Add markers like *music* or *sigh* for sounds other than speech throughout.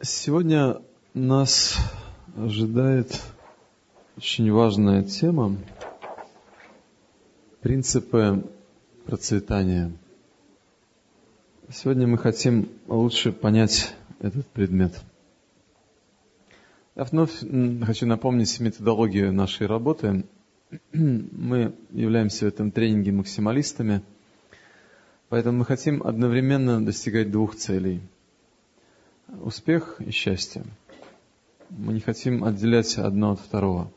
Сегодня нас ожидает очень важная тема – принципы процветания. Сегодня мы хотим лучше понять этот предмет. Я вновь хочу напомнить методологию нашей работы. *clears throat* Мы являемся в этом тренинге максималистами, поэтому мы хотим одновременно достигать двух целей – успех и счастье. Мы не хотим отделять одно от второго.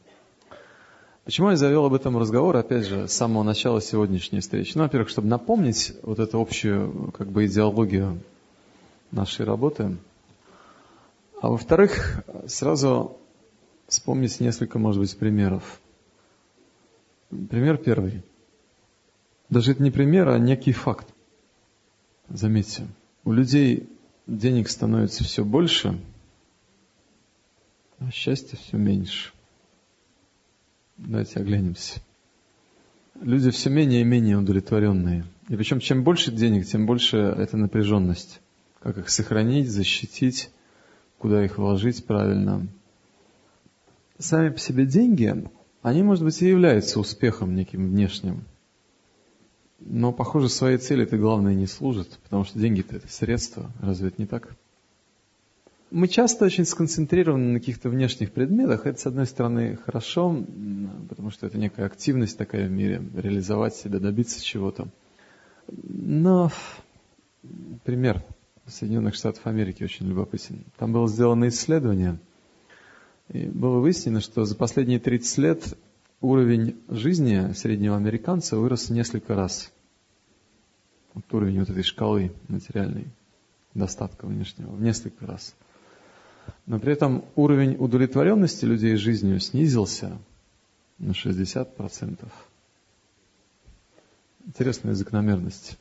Почему я завел об этом разговор, опять же, с самого начала сегодняшней встречи? Ну, во-первых, чтобы напомнить вот эту общую как бы идеологию нашей работы. А во-вторых, сразу вспомнить несколько, может быть, примеров. Пример первый. Даже это не пример, а некий факт. Заметьте, у людей денег становится все больше, а счастья все меньше. Давайте оглянемся. Люди все менее и менее удовлетворенные. И причем, чем больше денег, тем больше эта напряженность. Как их сохранить, защитить, куда их вложить правильно. Сами по себе деньги, они, может быть, и являются успехом неким внешним. Но, похоже, своей цели это главное не служит, потому что деньги-то это средство, разве это не так? Мы часто очень сконцентрированы на каких-то внешних предметах. Это, с одной стороны, хорошо, потому что это некая активность такая в мире, реализовать себя, добиться чего-то. Но пример Соединенных Штатов Америки очень любопытен. Там было сделано исследование, и было выяснено, что за последние 30 лет уровень жизни среднего американца вырос несколько раз. Вот уровень вот этой шкалы материальной достатка внешнего в несколько раз. Но при этом уровень удовлетворенности людей жизнью снизился на 60%. Интересная закономерность.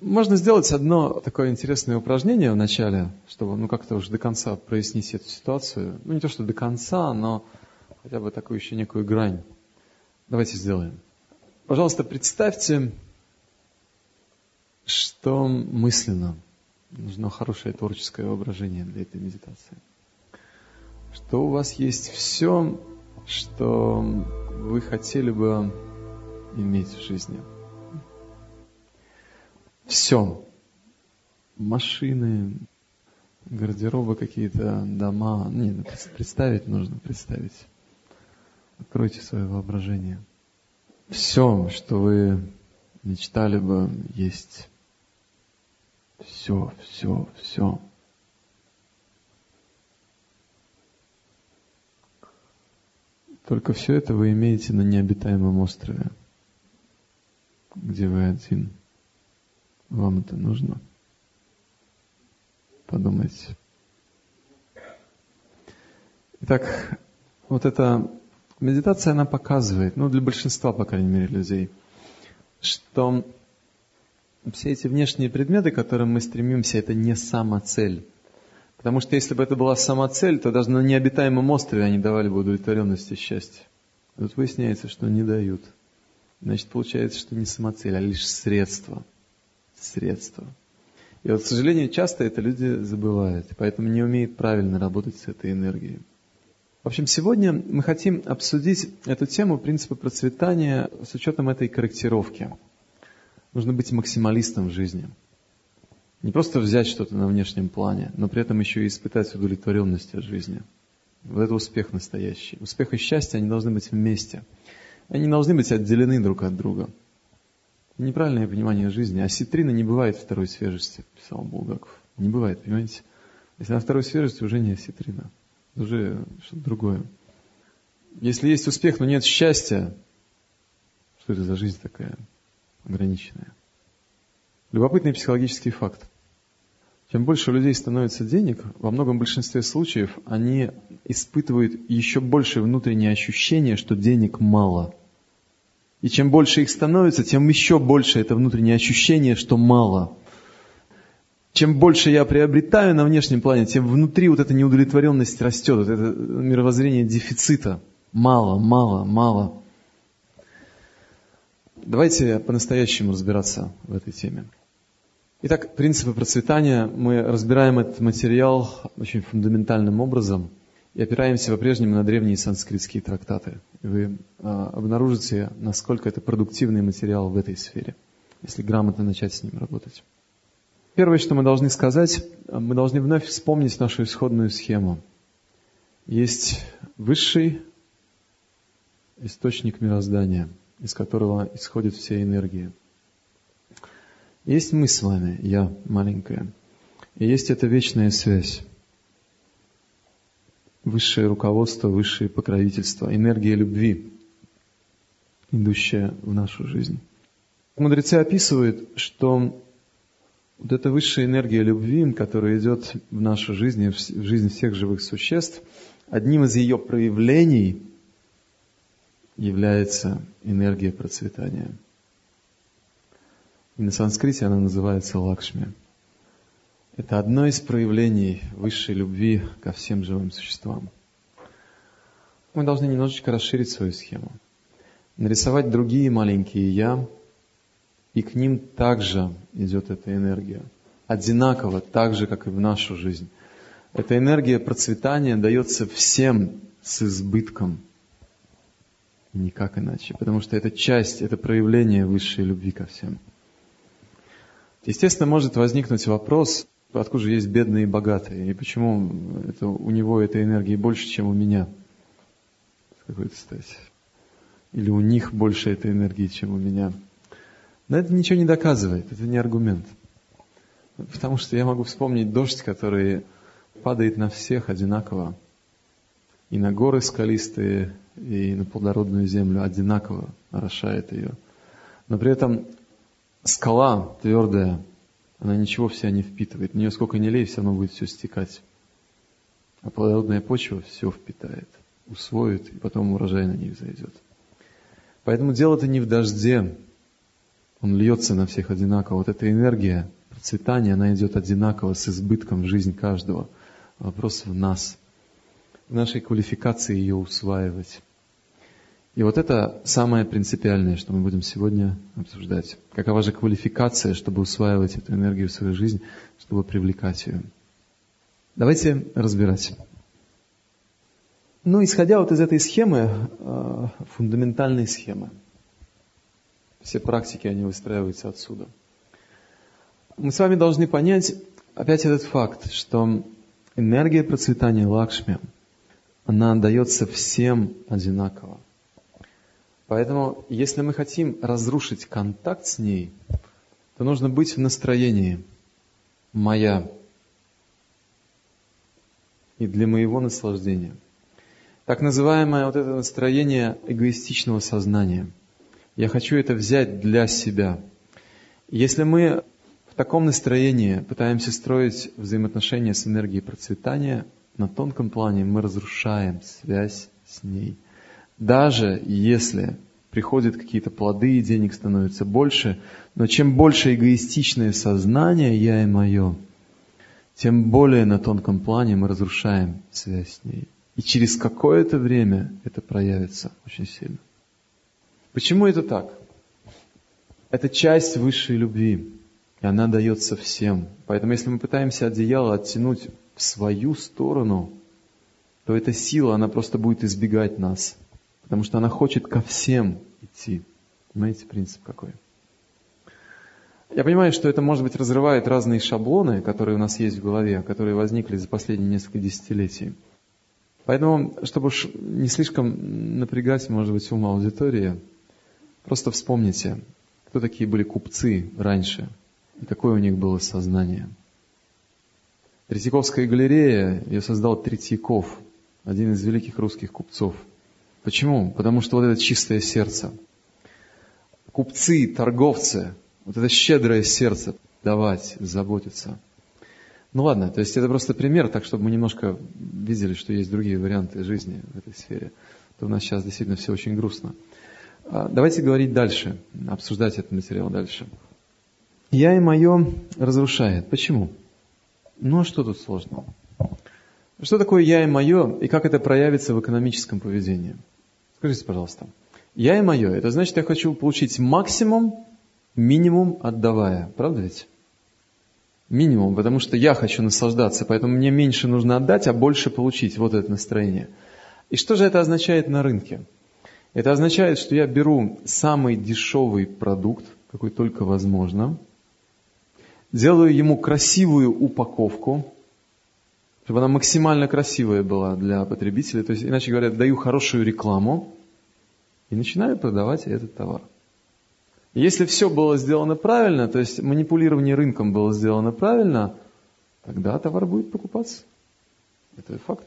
Можно сделать одно такое интересное упражнение в начале, чтобы ну, как-то уже до конца прояснить эту ситуацию. Ну, не то, что до конца, но хотя бы такую еще некую грань. Давайте сделаем. Пожалуйста, представьте, что мысленно нужно хорошее творческое воображение для этой медитации. Что у вас есть все, что вы хотели бы иметь в жизни. Все. Машины, гардеробы какие-то, дома. Не, ну, представить нужно, представить. Откройте свое воображение. Все, что вы мечтали бы есть. Все, все, все. Только все это вы имеете на необитаемом острове, где вы один. Вам это нужно? Подумайте. Итак, вот это Медитация, она показывает, ну, для большинства, по крайней мере, людей, что все эти внешние предметы, к которым мы стремимся, это не сама цель. Потому что если бы это была сама цель, то даже на необитаемом острове они давали бы удовлетворенность и счастье. Тут выясняется, что не дают. Значит, получается, что не сама цель, а лишь средство. Средство. И вот, к сожалению, часто это люди забывают, поэтому не умеют правильно работать с этой энергией. В общем, сегодня мы хотим обсудить эту тему принципа процветания с учетом этой корректировки. Нужно быть максималистом в жизни. Не просто взять что-то на внешнем плане, но при этом еще и испытать удовлетворенность от жизни. Вот это успех настоящий. Успех и счастье, они должны быть вместе. Они должны быть отделены друг от друга. Неправильное понимание жизни. Осетрина не бывает второй свежести, писал Булгаков. Не бывает, понимаете? Если на второй свежести, уже не осетрина уже что-то другое. Если есть успех, но нет счастья, что это за жизнь такая ограниченная? Любопытный психологический факт. Чем больше у людей становится денег, во многом большинстве случаев они испытывают еще больше внутреннее ощущение, что денег мало. И чем больше их становится, тем еще больше это внутреннее ощущение, что мало чем больше я приобретаю на внешнем плане, тем внутри вот эта неудовлетворенность растет, вот это мировоззрение дефицита. Мало, мало, мало. Давайте по-настоящему разбираться в этой теме. Итак, принципы процветания. Мы разбираем этот материал очень фундаментальным образом и опираемся по-прежнему на древние санскритские трактаты. Вы а, обнаружите, насколько это продуктивный материал в этой сфере, если грамотно начать с ним работать. Первое, что мы должны сказать, мы должны вновь вспомнить нашу исходную схему. Есть высший источник мироздания, из которого исходят все энергии – есть мы с вами, я маленькая, и есть эта вечная связь. Высшее руководство, высшее покровительство, энергия любви, идущая в нашу жизнь. Мудрецы описывают, что вот эта высшая энергия любви, которая идет в нашу жизнь, в жизнь всех живых существ, одним из ее проявлений является энергия процветания – и на санскрите она называется Лакшми. Это одно из проявлений высшей любви ко всем живым существам. Мы должны немножечко расширить свою схему. Нарисовать другие маленькие «я», и к ним также идет эта энергия. Одинаково, так же, как и в нашу жизнь. Эта энергия процветания дается всем с избытком. Никак иначе. Потому что это часть, это проявление высшей любви ко всем. Естественно, может возникнуть вопрос, откуда же есть бедные и богатые, и почему это, у него этой энергии больше, чем у меня. С какой-то стати. Или у них больше этой энергии, чем у меня. Но это ничего не доказывает, это не аргумент. Потому что я могу вспомнить дождь, который падает на всех одинаково. И на горы скалистые, и на плодородную землю одинаково орошает ее. Но при этом скала твердая, она ничего в себя не впитывает. В нее сколько ни лей, все равно будет все стекать. А плодородная почва все впитает, усвоит, и потом урожай на них зайдет. Поэтому дело-то не в дожде, он льется на всех одинаково. Вот эта энергия процветания, она идет одинаково с избытком в жизнь каждого. Вопрос в нас, в нашей квалификации ее усваивать. И вот это самое принципиальное, что мы будем сегодня обсуждать. Какова же квалификация, чтобы усваивать эту энергию в свою жизнь, чтобы привлекать ее. Давайте разбирать. Ну, исходя вот из этой схемы, э, фундаментальной схемы, все практики, они выстраиваются отсюда. Мы с вами должны понять опять этот факт, что энергия процветания Лакшми, она дается всем одинаково. Поэтому, если мы хотим разрушить контакт с ней, то нужно быть в настроении «моя» и для моего наслаждения. Так называемое вот это настроение эгоистичного сознания. Я хочу это взять для себя. Если мы в таком настроении пытаемся строить взаимоотношения с энергией процветания, на тонком плане мы разрушаем связь с ней. Даже если приходят какие-то плоды и денег становится больше, но чем больше эгоистичное сознание «я» и «моё», тем более на тонком плане мы разрушаем связь с ней. И через какое-то время это проявится очень сильно. Почему это так? Это часть высшей любви, и она дается всем. Поэтому если мы пытаемся одеяло оттянуть в свою сторону, то эта сила, она просто будет избегать нас – Потому что она хочет ко всем идти. Понимаете, принцип какой? Я понимаю, что это, может быть, разрывает разные шаблоны, которые у нас есть в голове, которые возникли за последние несколько десятилетий. Поэтому, чтобы уж не слишком напрягать, может быть, ум аудитории, просто вспомните, кто такие были купцы раньше и какое у них было сознание. Третьяковская галерея, ее создал Третьяков, один из великих русских купцов – Почему? Потому что вот это чистое сердце. Купцы, торговцы, вот это щедрое сердце давать, заботиться. Ну ладно, то есть это просто пример, так чтобы мы немножко видели, что есть другие варианты жизни в этой сфере. То у нас сейчас действительно все очень грустно. А, давайте говорить дальше, обсуждать этот материал дальше. Я и мое разрушает. Почему? Ну а что тут сложного? Что такое я и мое, и как это проявится в экономическом поведении? Скажите, пожалуйста, я и мое, это значит, я хочу получить максимум, минимум отдавая. Правда ведь? Минимум, потому что я хочу наслаждаться, поэтому мне меньше нужно отдать, а больше получить. Вот это настроение. И что же это означает на рынке? Это означает, что я беру самый дешевый продукт, какой только возможно, делаю ему красивую упаковку, чтобы она максимально красивая была для потребителя. То есть, иначе говоря, даю хорошую рекламу и начинаю продавать этот товар. Если все было сделано правильно, то есть манипулирование рынком было сделано правильно, тогда товар будет покупаться. Это факт.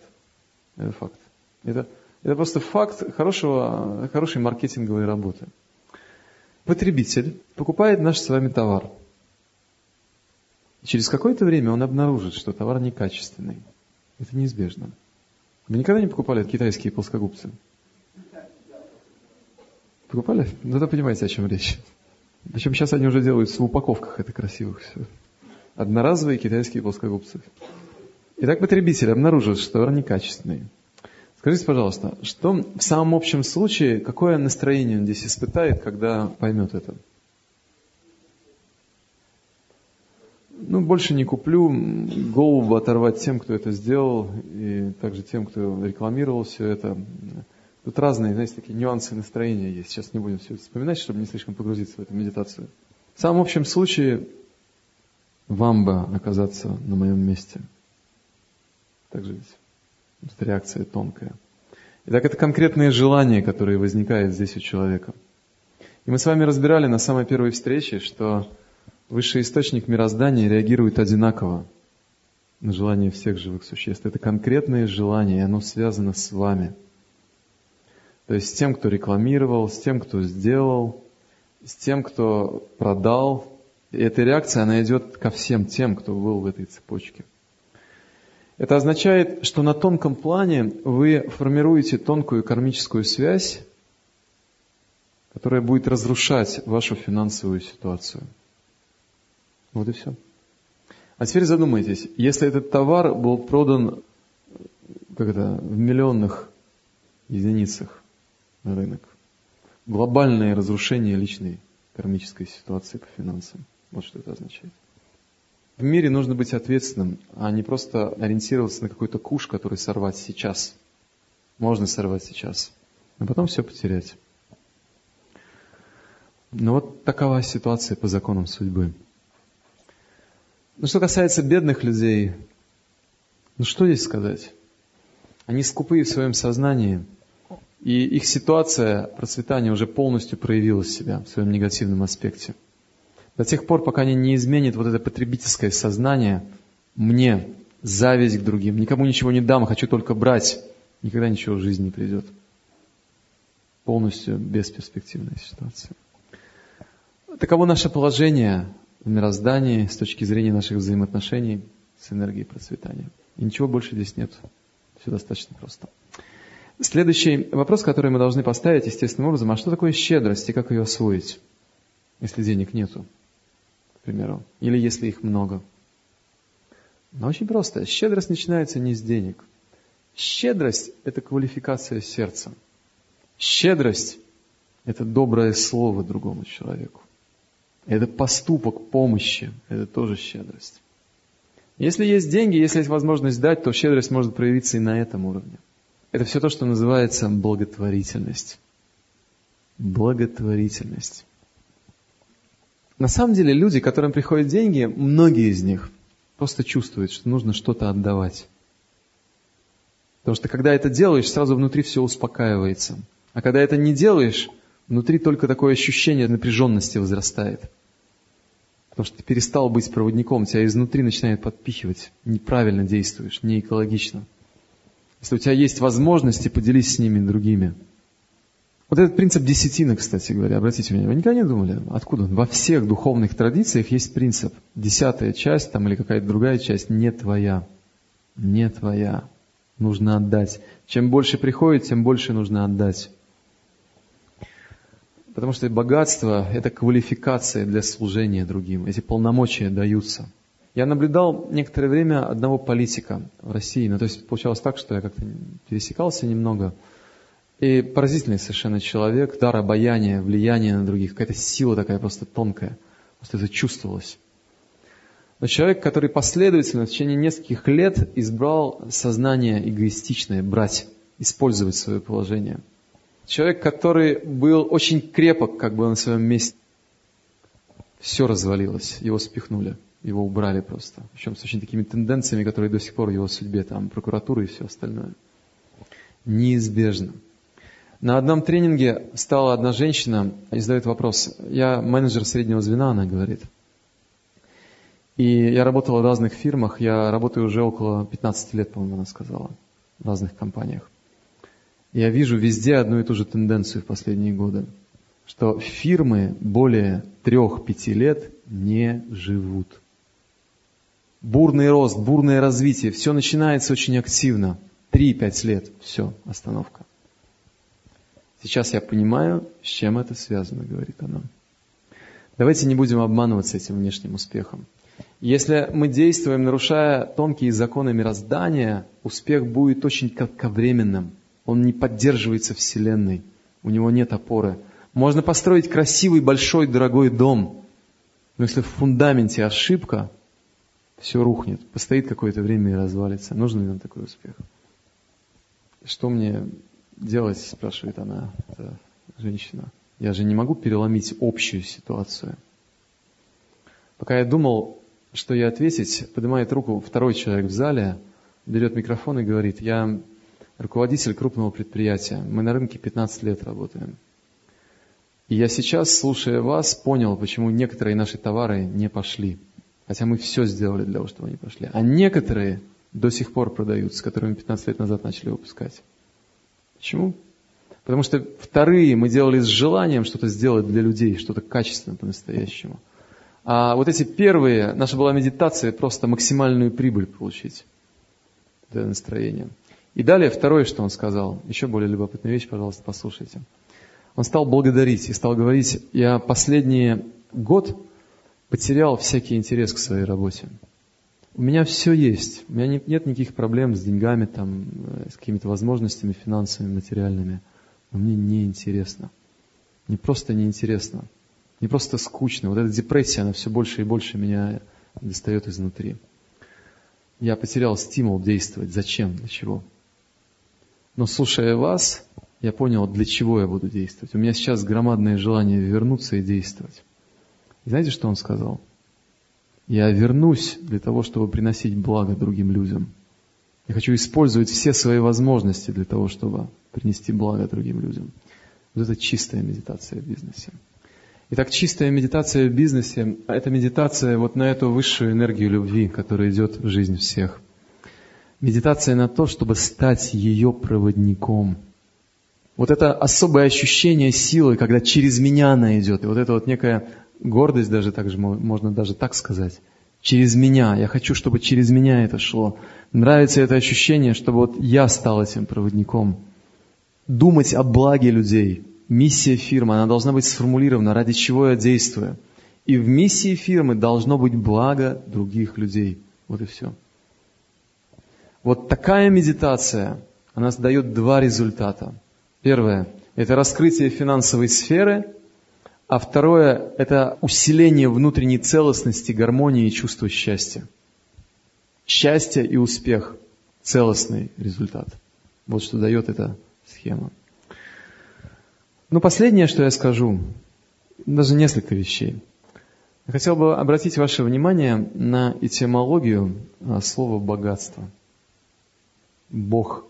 Это факт. Это, это просто факт хорошего, хорошей маркетинговой работы. Потребитель покупает наш с вами товар. через какое-то время он обнаружит, что товар некачественный. Это неизбежно. Вы никогда не покупали китайские плоскогубцы? Покупали? Ну, тогда понимаете, о чем речь. Причем сейчас они уже делают в упаковках это красивых все. Одноразовые китайские плоскогубцы. Итак, потребитель обнаружит, что товар некачественный. Скажите, пожалуйста, что в самом общем случае, какое настроение он здесь испытает, когда поймет это? Ну, больше не куплю, голову оторвать тем, кто это сделал, и также тем, кто рекламировал все это. Тут разные, знаете, такие нюансы настроения есть. Сейчас не будем все это вспоминать, чтобы не слишком погрузиться в эту медитацию. В самом общем случае, вам бы оказаться на моем месте. Так же ведь? Это реакция тонкая. Итак, это конкретные желания, которые возникают здесь у человека. И мы с вами разбирали на самой первой встрече, что высший источник мироздания реагирует одинаково на желания всех живых существ. Это конкретное желание, и оно связано с вами – то есть с тем, кто рекламировал, с тем, кто сделал, с тем, кто продал. И эта реакция, она идет ко всем тем, кто был в этой цепочке. Это означает, что на тонком плане вы формируете тонкую кармическую связь, которая будет разрушать вашу финансовую ситуацию. Вот и все. А теперь задумайтесь, если этот товар был продан как это, в миллионных единицах, рынок. Глобальное разрушение личной кармической ситуации по финансам. Вот что это означает. В мире нужно быть ответственным, а не просто ориентироваться на какой-то куш, который сорвать сейчас. Можно сорвать сейчас, а потом все потерять. Но вот такова ситуация по законам судьбы. Ну, что касается бедных людей, ну что здесь сказать? Они скупые в своем сознании – и их ситуация процветания уже полностью проявила себя в своем негативном аспекте. До тех пор, пока они не изменят вот это потребительское сознание, мне зависть к другим, никому ничего не дам, хочу только брать, никогда ничего в жизни не придет. Полностью бесперспективная ситуация. Таково наше положение в мироздании с точки зрения наших взаимоотношений с энергией процветания. И ничего больше здесь нет. Все достаточно просто. Следующий вопрос, который мы должны поставить естественным образом, а что такое щедрость и как ее освоить, если денег нету, примеру, или если их много? Но очень просто. Щедрость начинается не с денег. Щедрость – это квалификация сердца. Щедрость – это доброе слово другому человеку. Это поступок помощи, это тоже щедрость. Если есть деньги, если есть возможность дать, то щедрость может проявиться и на этом уровне. Это все то, что называется благотворительность. Благотворительность. На самом деле люди, которым приходят деньги, многие из них просто чувствуют, что нужно что-то отдавать. Потому что когда это делаешь, сразу внутри все успокаивается. А когда это не делаешь, внутри только такое ощущение напряженности возрастает. Потому что ты перестал быть проводником, тебя изнутри начинает подпихивать. Неправильно действуешь, не экологично. Если у тебя есть возможности, поделись с ними другими. Вот этот принцип десятины, кстати говоря, обратите внимание, вы никогда не думали, откуда он? Во всех духовных традициях есть принцип. Десятая часть там или какая-то другая часть не твоя. Не твоя. Нужно отдать. Чем больше приходит, тем больше нужно отдать. Потому что богатство – это квалификация для служения другим. Эти полномочия даются. Я наблюдал некоторое время одного политика в России. Ну, то есть получалось так, что я как-то пересекался немного. И поразительный совершенно человек, дар обаяния, влияние на других, какая-то сила такая просто тонкая. Просто это чувствовалось. Но человек, который последовательно в течение нескольких лет избрал сознание эгоистичное, брать, использовать свое положение. Человек, который был очень крепок, как бы на своем месте. Все развалилось, его спихнули, его убрали просто. Причем с очень такими тенденциями, которые до сих пор в его судьбе, там, прокуратура и все остальное. Неизбежно. На одном тренинге стала одна женщина и задает вопрос. Я менеджер среднего звена, она говорит. И я работала в разных фирмах, я работаю уже около 15 лет, по-моему, она сказала, в разных компаниях. Я вижу везде одну и ту же тенденцию в последние годы, что фирмы более трех-пяти лет не живут. Бурный рост, бурное развитие, все начинается очень активно. Три-пять лет, все, остановка. Сейчас я понимаю, с чем это связано, говорит она. Давайте не будем обманываться этим внешним успехом. Если мы действуем, нарушая тонкие законы мироздания, успех будет очень кратковременным. Он не поддерживается Вселенной. У него нет опоры. Можно построить красивый, большой, дорогой дом. Но если в фундаменте ошибка, все рухнет. Постоит какое-то время и развалится. Нужен ли нам такой успех? Что мне делать, спрашивает она, эта женщина. Я же не могу переломить общую ситуацию. Пока я думал, что ей ответить, поднимает руку второй человек в зале, берет микрофон и говорит, я руководитель крупного предприятия, мы на рынке 15 лет работаем. И я сейчас, слушая вас, понял, почему некоторые наши товары не пошли. Хотя мы все сделали для того, чтобы они пошли. А некоторые до сих пор продаются, которыми 15 лет назад начали выпускать. Почему? Потому что вторые мы делали с желанием что-то сделать для людей, что-то качественное по-настоящему. А вот эти первые, наша была медитация, просто максимальную прибыль получить. Это настроение. И далее второе, что он сказал, еще более любопытная вещь, пожалуйста, послушайте. Он стал благодарить и стал говорить, я последний год потерял всякий интерес к своей работе. У меня все есть. У меня нет, никаких проблем с деньгами, там, э, с какими-то возможностями финансовыми, материальными. Но мне неинтересно. Не просто неинтересно. Не просто скучно. Вот эта депрессия, она все больше и больше меня достает изнутри. Я потерял стимул действовать. Зачем? Для чего? Но слушая вас, я понял, для чего я буду действовать. У меня сейчас громадное желание вернуться и действовать. И знаете, что он сказал? Я вернусь для того, чтобы приносить благо другим людям. Я хочу использовать все свои возможности для того, чтобы принести благо другим людям. Вот это чистая медитация в бизнесе. Итак, чистая медитация в бизнесе – это медитация вот на эту высшую энергию любви, которая идет в жизнь всех. Медитация на то, чтобы стать ее проводником. Вот это особое ощущение силы, когда через меня она идет. И вот это вот некая гордость даже так же, можно даже так сказать. Через меня. Я хочу, чтобы через меня это шло. Нравится это ощущение, чтобы вот я стал этим проводником. Думать о благе людей. Миссия фирмы, она должна быть сформулирована, ради чего я действую. И в миссии фирмы должно быть благо других людей. Вот и все. Вот такая медитация, она дает два результата. Первое – это раскрытие финансовой сферы – а второе – это усиление внутренней целостности, гармонии и чувства счастья. Счастье и успех – целостный результат. Вот что дает эта схема. Ну, последнее, что я скажу, даже несколько вещей. Я хотел бы обратить ваше внимание на этимологию а, слова «богатство». Бог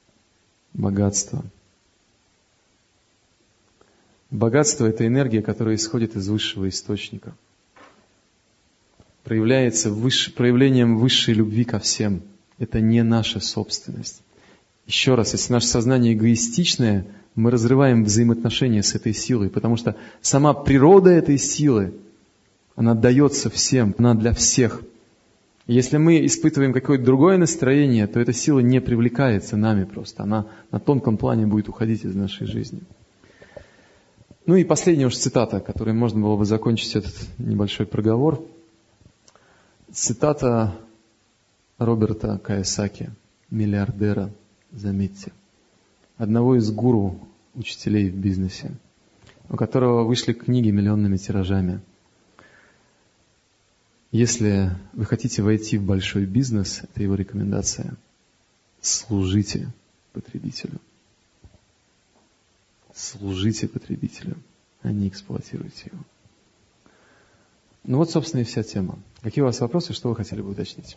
– богатство – Богатство – это энергия, которая исходит из высшего источника. Проявляется выше, проявлением высшей любви ко всем. Это не наша собственность. Еще раз, если наше сознание эгоистичное, мы разрываем взаимоотношения с этой силой, потому что сама природа этой силы, она дается всем, она для всех. если мы испытываем какое-то другое настроение, то эта сила не привлекается нами просто, она на тонком плане будет уходить из нашей жизни. Ну и последняя уж цитата, которой можно было бы закончить этот небольшой проговор. Цитата Роберта Каясаки, миллиардера, заметьте, одного из гуру учителей в бизнесе, у которого вышли книги миллионными тиражами. Если вы хотите войти в большой бизнес, это его рекомендация. Служите потребителю. Служите потребителю, а не эксплуатируйте его. Ну вот, собственно, и вся тема. Какие у вас вопросы, что вы хотели бы уточнить?